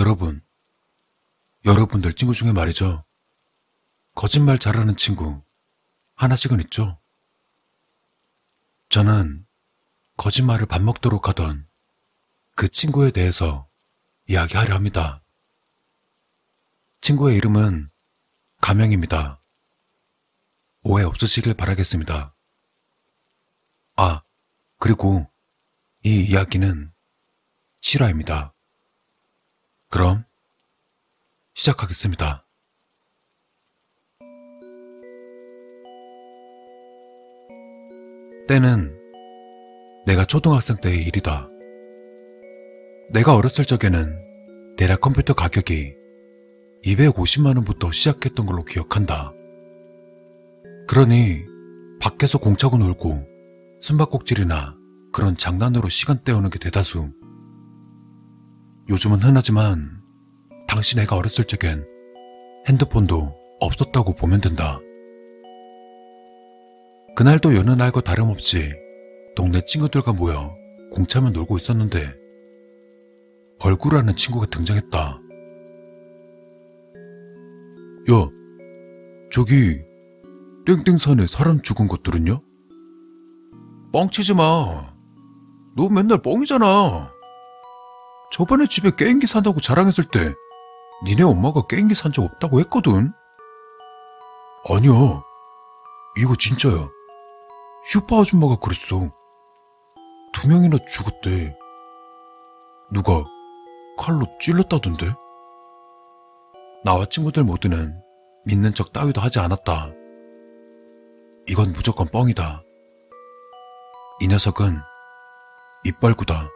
여러분, 여러분들 친구 중에 말이죠. 거짓말 잘하는 친구 하나씩은 있죠? 저는 거짓말을 밥 먹도록 하던 그 친구에 대해서 이야기하려 합니다. 친구의 이름은 가명입니다. 오해 없으시길 바라겠습니다. 아, 그리고 이 이야기는 실화입니다. 그럼 시작하겠습니다. 때는 내가 초등학생 때의 일이다. 내가 어렸을 적에는 대략 컴퓨터 가격이 250만원부터 시작했던 걸로 기억한다. 그러니 밖에서 공차고 놀고 숨바꼭질이나 그런 장난으로 시간 때우는 게 대다수. 요즘은 흔하지만 당시 내가 어렸을 적엔 핸드폰도 없었다고 보면 된다. 그날도 여느 날과 다름없이 동네 친구들과 모여 공차면 놀고 있었는데 벌구라는 친구가 등장했다. 야, 저기 땡땡산에 사람 죽은 것들은요? 뻥치지 마. 너 맨날 뻥이잖아. 저번에 집에 게임기 산다고 자랑했을 때 니네 엄마가 게임기 산 적 없다고 했거든. 아니야. 이거 진짜야. 슈퍼 아줌마가 그랬어. 두 명이나 죽었대. 누가 칼로 찔렀다던데? 나와 친구들 모두는 믿는 척 따위도 하지 않았다. 이건 무조건 뻥이다. 이 녀석은 입벌구다.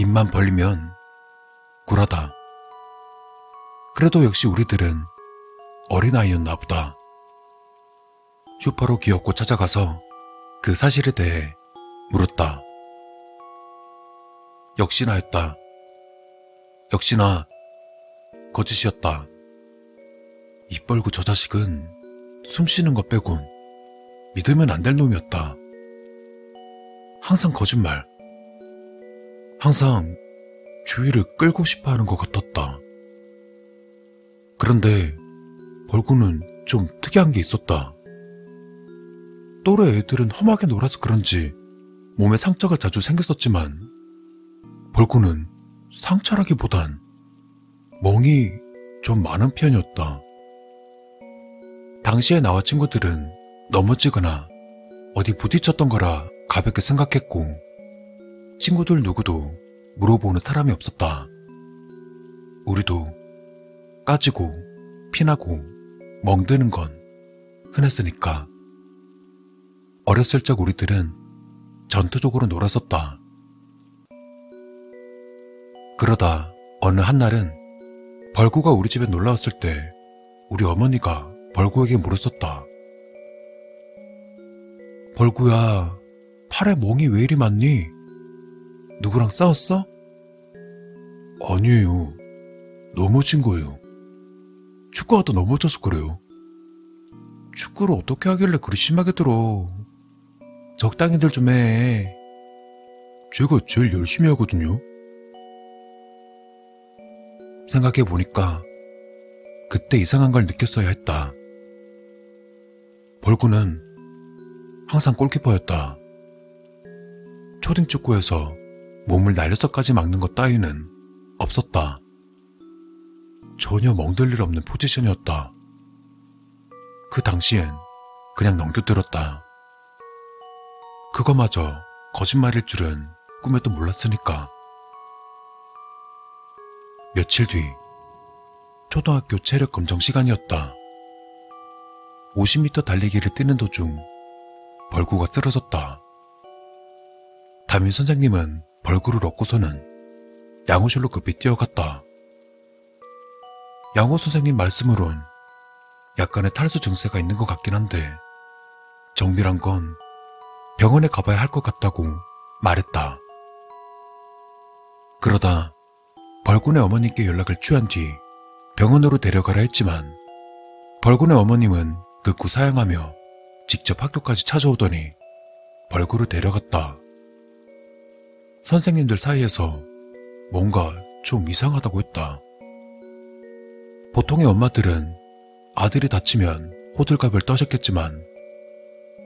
입만 벌리면 굴하다. 그래도 역시 우리들은 어린아이였나 보다. 슈퍼로 귀엽고 찾아가서 그 사실에 대해 물었다. 역시나였다. 역시나 거짓이었다. 입벌구 저 자식은 숨 쉬는 것 빼곤 믿으면 안 될 놈이었다. 항상 거짓말. 항상 주의를 끌고 싶어 하는 것 같았다. 그런데 벌구는 좀 특이한 게 있었다. 또래 애들은 험하게 놀아서 그런지 몸에 상처가 자주 생겼었지만 벌구는 상처라기보단 멍이 좀 많은 편이었다. 당시에 나와 친구들은 넘어지거나 어디 부딪혔던 거라 가볍게 생각했고 친구들 누구도 물어보는 사람이 없었다. 우리도 까지고 피나고 멍드는 건 흔했으니까. 어렸을 적 우리들은 전투적으로 놀았었다. 그러다 어느 한날은 벌구가 우리 집에 놀러 왔을 때 우리 어머니가 벌구에게 물었었다. 벌구야, 팔에 멍이 왜 이리 많니? 누구랑 싸웠어? 아니에요. 넘어진 거예요. 축구하다 넘어져서 그래요. 축구를 어떻게 하길래 그리 심하게 들어. 적당히들 좀 해. 제가 제일 열심히 하거든요. 생각해보니까 그때 이상한 걸 느꼈어야 했다. 벌구는 항상 골키퍼였다. 초딩 축구에서 몸을 날려서까지 막는 것 따위는 없었다. 전혀 멍들 일 없는 포지션이었다. 그 당시엔 그냥 넘겨들었다. 그거마저 거짓말일 줄은 꿈에도 몰랐으니까. 며칠 뒤 초등학교 체력 검정 시간이었다. 50m 달리기를 뛰는 도중 벌구가 쓰러졌다. 담임 선생님은 벌구를 얻고서는 양호실로 급히 뛰어갔다. 양호 선생님 말씀으론 약간의 탈수 증세가 있는 것 같긴 한데 정밀한 건 병원에 가봐야 할 것 같다고 말했다. 그러다 벌군의 어머님께 연락을 취한 뒤 병원으로 데려가라 했지만 벌군의 어머님은 극구 사양하며 직접 학교까지 찾아오더니 벌구를 데려갔다. 선생님들 사이에서 뭔가 좀 이상하다고 했다. 보통의 엄마들은 아들이 다치면 호들갑을 떠셨겠지만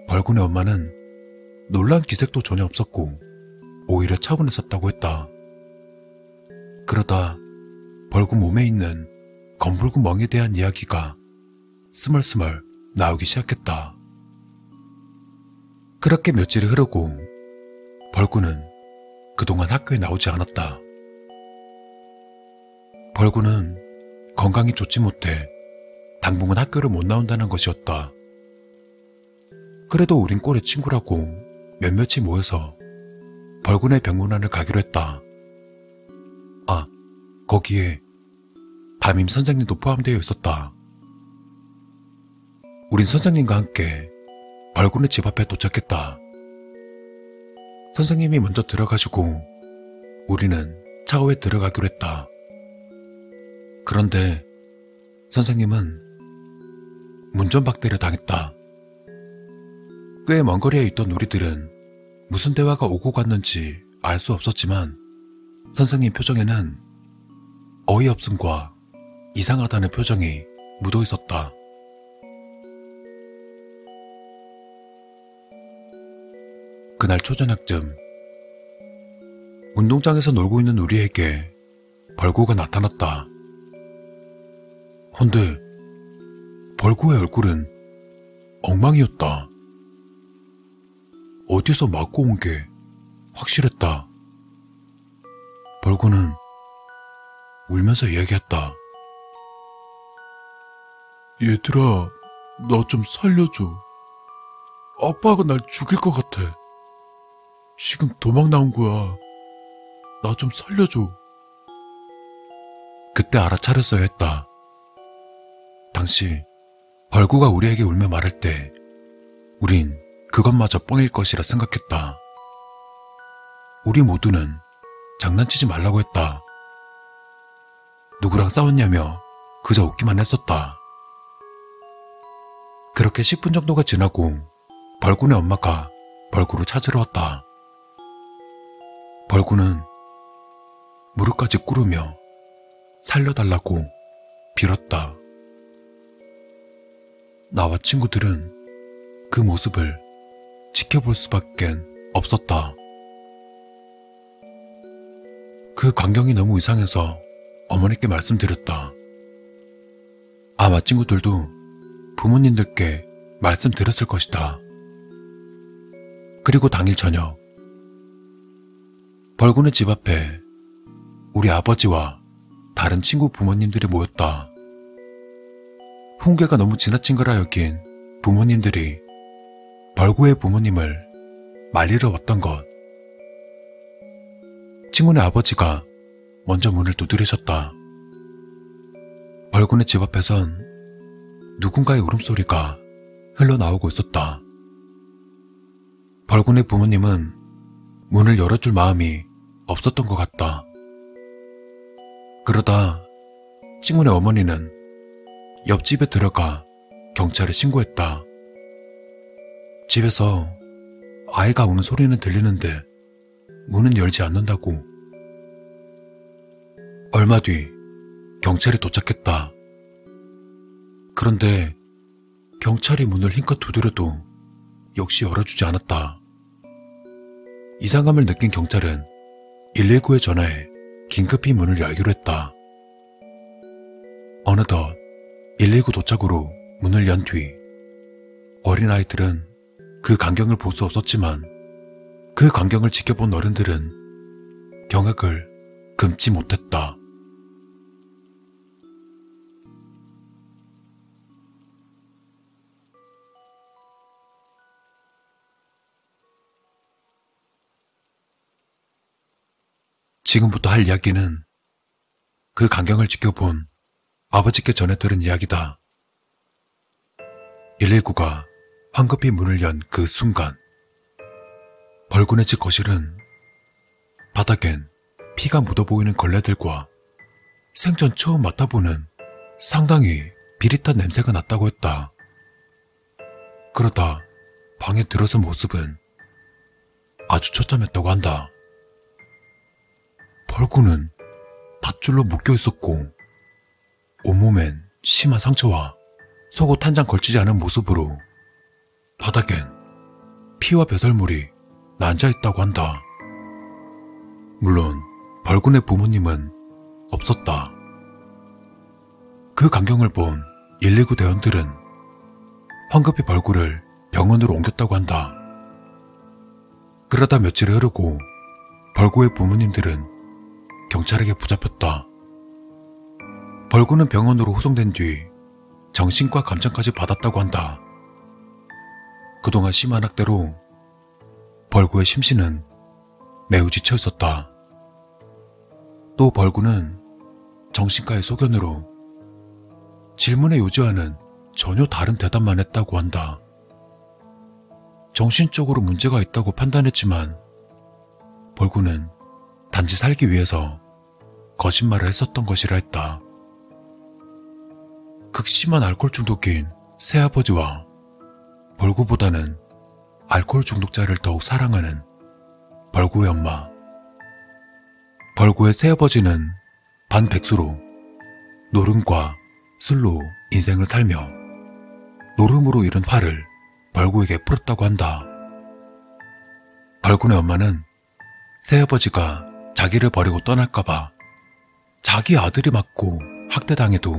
벌군의 엄마는 놀란 기색도 전혀 없었고 오히려 차분했었다고 했다. 그러다 벌군 몸에 있는 검붉은 멍에 대한 이야기가 스멀스멀 나오기 시작했다. 그렇게 며칠이 흐르고 벌군은 그동안 학교에 나오지 않았다. 벌군은 건강이 좋지 못해 당분간 학교를 못 나온다는 것이었다. 그래도 우린 꼴의 친구라고 몇몇이 모여서 벌군의 병문안을 가기로 했다. 아, 거기에 담임 선생님도 포함되어 있었다. 우린 선생님과 함께 벌군의 집 앞에 도착했다. 선생님이 먼저 들어가시고 우리는 차오에 들어가기로 했다. 그런데 선생님은 문전박대를 당했다. 꽤 먼 거리에 있던 우리들은 무슨 대화가 오고 갔는지 알 수 없었지만 선생님 표정에는 어이없음과 이상하다는 표정이 묻어 있었다. 그날 초저녁쯤 운동장에서 놀고 있는 우리에게 벌구가 나타났다. 헌데 벌구의 얼굴은 엉망이었다. 어디서 맞고 온 게 확실했다. 벌구는 울면서 이야기했다. 얘들아, 나 좀 살려줘. 아빠가 날 죽일 것 같아. 지금 도망 나온 거야. 나 좀 살려줘. 그때 알아차렸어야 했다. 당시 벌구가 우리에게 울며 말할 때 우린 그것마저 뻥일 것이라 생각했다. 우리 모두는 장난치지 말라고 했다. 누구랑 싸웠냐며 그저 웃기만 했었다. 그렇게 10분 정도가 지나고 벌군의 엄마가 벌구를 찾으러 왔다. 벌구는 무릎까지 꿇으며 살려달라고 빌었다. 나와 친구들은 그 모습을 지켜볼 수밖엔 없었다. 그 광경이 너무 이상해서 어머니께 말씀드렸다. 아마 친구들도 부모님들께 말씀드렸을 것이다. 그리고 당일 저녁, 벌군의 집 앞에 우리 아버지와 다른 친구 부모님들이 모였다. 훈계가 너무 지나친 거라 여긴 부모님들이 벌구의 부모님을 말리러 왔던 것. 친구네 아버지가 먼저 문을 두드리셨다. 벌군의 집 앞에선 누군가의 울음소리가 흘러나오고 있었다. 벌군의 부모님은 문을 열어줄 마음이 없었던 것 같다. 그러다 친구네 어머니는 옆집에 들어가 경찰에 신고했다. 집에서 아이가 우는 소리는 들리는데 문은 열지 않는다고. 얼마 뒤 경찰이 도착했다. 그런데 경찰이 문을 힘껏 두드려도 역시 열어주지 않았다. 이상함을 느낀 경찰은 119에 전화해 긴급히 문을 열기로 했다. 어느덧 119 도착으로 문을 연 뒤 어린아이들은 그 광경을 볼 수 없었지만 그 광경을 지켜본 어른들은 경악을 금치 못했다. 지금부터 할 이야기는 그 광경을 지켜본 아버지께 전해 들은 이야기다. 119가 황급히 문을 연 그 순간 벌군의 집 거실은 바닥엔 피가 묻어 보이는 걸레들과 생전 처음 맡아보는 상당히 비릿한 냄새가 났다고 했다. 그러다 방에 들어선 모습은 아주 처참했다고 한다. 벌구는 다 밧줄로 묶여 있었고 온몸엔 심한 상처와 속옷 한 장 걸치지 않은 모습으로 바닥엔 피와 배설물이 난자 있다고 한다. 물론 벌군의 부모님은 없었다. 그 광경을 본 119 대원들은 황급히 벌구를 병원으로 옮겼다고 한다. 그러다 며칠이 흐르고 벌구의 부모님들은 경찰에게 붙잡혔다. 벌구는 병원으로 후송된 뒤 정신과 감청까지 받았다고 한다. 그동안 심한 학대로 벌구의 심신은 매우 지쳐 있었다. 또 벌구는 정신과의 소견으로 질문에 요지와는 전혀 다른 대답만 했다고 한다. 정신적으로 문제가 있다고 판단했지만 벌구는 단지 살기 위해서 거짓말을 했었던 것이라 했다. 극심한 알코올 중독인 새아버지와 벌구보다는 알코올 중독자를 더욱 사랑하는 벌구의 엄마. 벌구의 새아버지는 반백수로 노름과 술로 인생을 살며 노름으로 잃은 화를 벌구에게 풀었다고 한다. 벌구의 엄마는 새아버지가 자기를 버리고 떠날까봐 자기 아들이 맞고 학대당해도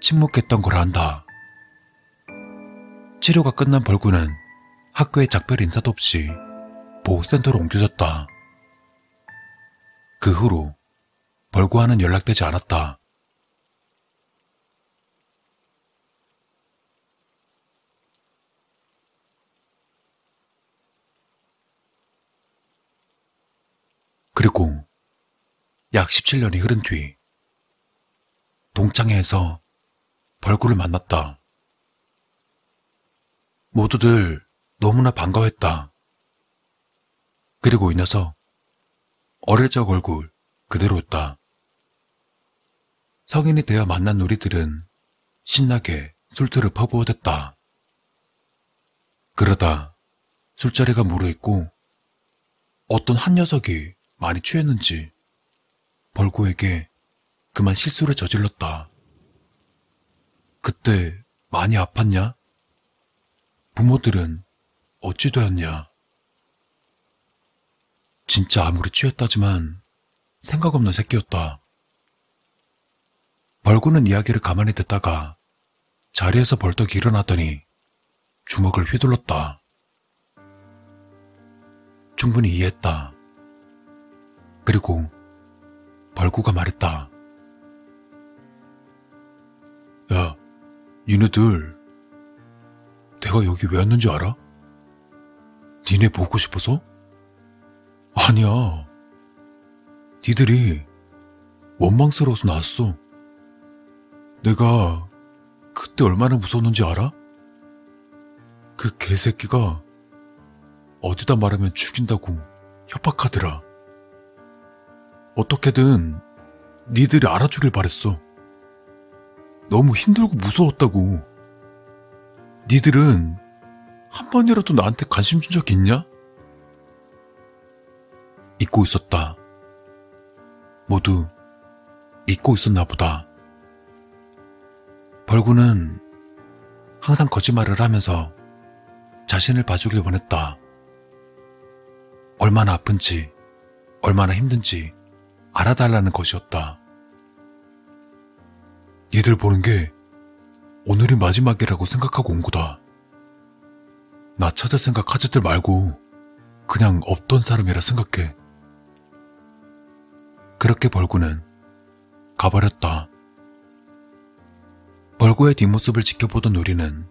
침묵했던 걸 안다. 치료가 끝난 벌구는 학교에 작별 인사도 없이 보호센터로 옮겨졌다. 그 후로 벌구와는 연락되지 않았다. 그리고 약 17년이 흐른 뒤 동창회에서 벌구를 만났다. 모두들 너무나 반가워했다. 그리고 이 녀석 어릴 적 얼굴 그대로였다. 성인이 되어 만난 우리들은 신나게 술틀을 퍼부어댔다. 그러다 술자리가 무르익고 어떤 한 녀석이 많이 취했는지 벌구에게 그만 실수를 저질렀다. 그때 많이 아팠냐? 부모들은 어찌 되었냐? 진짜 아무리 취했다지만 생각 없는 새끼였다. 벌구는 이야기를 가만히 듣다가 자리에서 벌떡 일어나더니 주먹을 휘둘렀다. 충분히 이해했다. 그리고 벌구가 말했다. 야, 니네들 내가 여기 왜 왔는지 알아? 니네 보고 싶어서? 아니야. 니들이 원망스러워서 나왔어. 내가 그때 얼마나 무서웠는지 알아? 그 개새끼가 어디다 말하면 죽인다고 협박하더라. 어떻게든 니들이 알아주길 바랬어. 너무 힘들고 무서웠다고. 니들은 한 번이라도 나한테 관심 준 적 있냐? 잊고 있었다. 모두 잊고 있었나 보다. 벌구는 항상 거짓말을 하면서 자신을 봐주길 원했다. 얼마나 아픈지, 얼마나 힘든지 알아달라는 것이었다. 얘들 보는 게 오늘이 마지막이라고 생각하고 온 거다. 나 찾을 생각 하지들 말고 그냥 없던 사람이라 생각해. 그렇게 벌구는 가버렸다. 벌구의 뒷모습을 지켜보던 우리는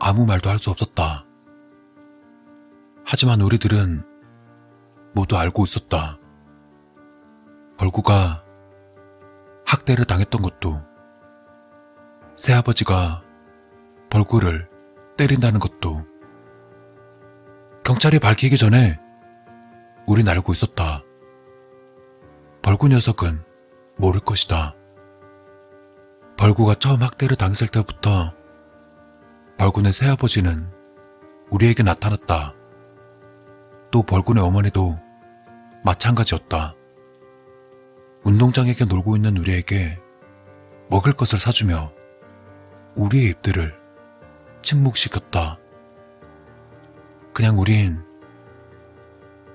아무 말도 할 수 없었다. 하지만 우리들은 모두 알고 있었다. 벌구가 학대를 당했던 것도 새아버지가 벌구를 때린다는 것도 경찰이 밝히기 전에 우린 알고 있었다. 벌구 녀석은 모를 것이다. 벌구가 처음 학대를 당했을 때부터 벌군의 새아버지는 우리에게 나타났다. 또 벌군의 어머니도 마찬가지였다. 운동장에게 놀고 있는 우리에게 먹을 것을 사주며 우리의 입들을 침묵시켰다. 그냥 우린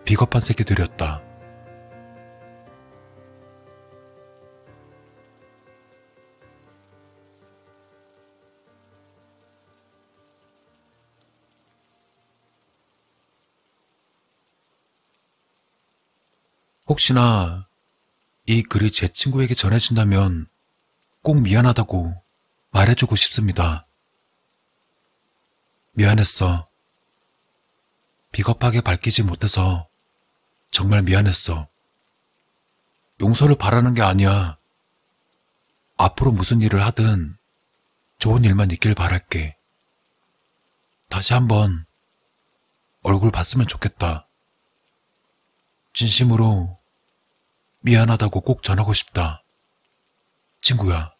비겁한 새끼들이었다. 혹시나 이 글이 제 친구에게 전해진다면 꼭 미안하다고 말해주고 싶습니다. 미안했어. 비겁하게 밝히지 못해서 정말 미안했어. 용서를 바라는 게 아니야. 앞으로 무슨 일을 하든 좋은 일만 있길 바랄게. 다시 한번 얼굴 봤으면 좋겠다. 진심으로 미안하다고 꼭 전하고 싶다. 친구야.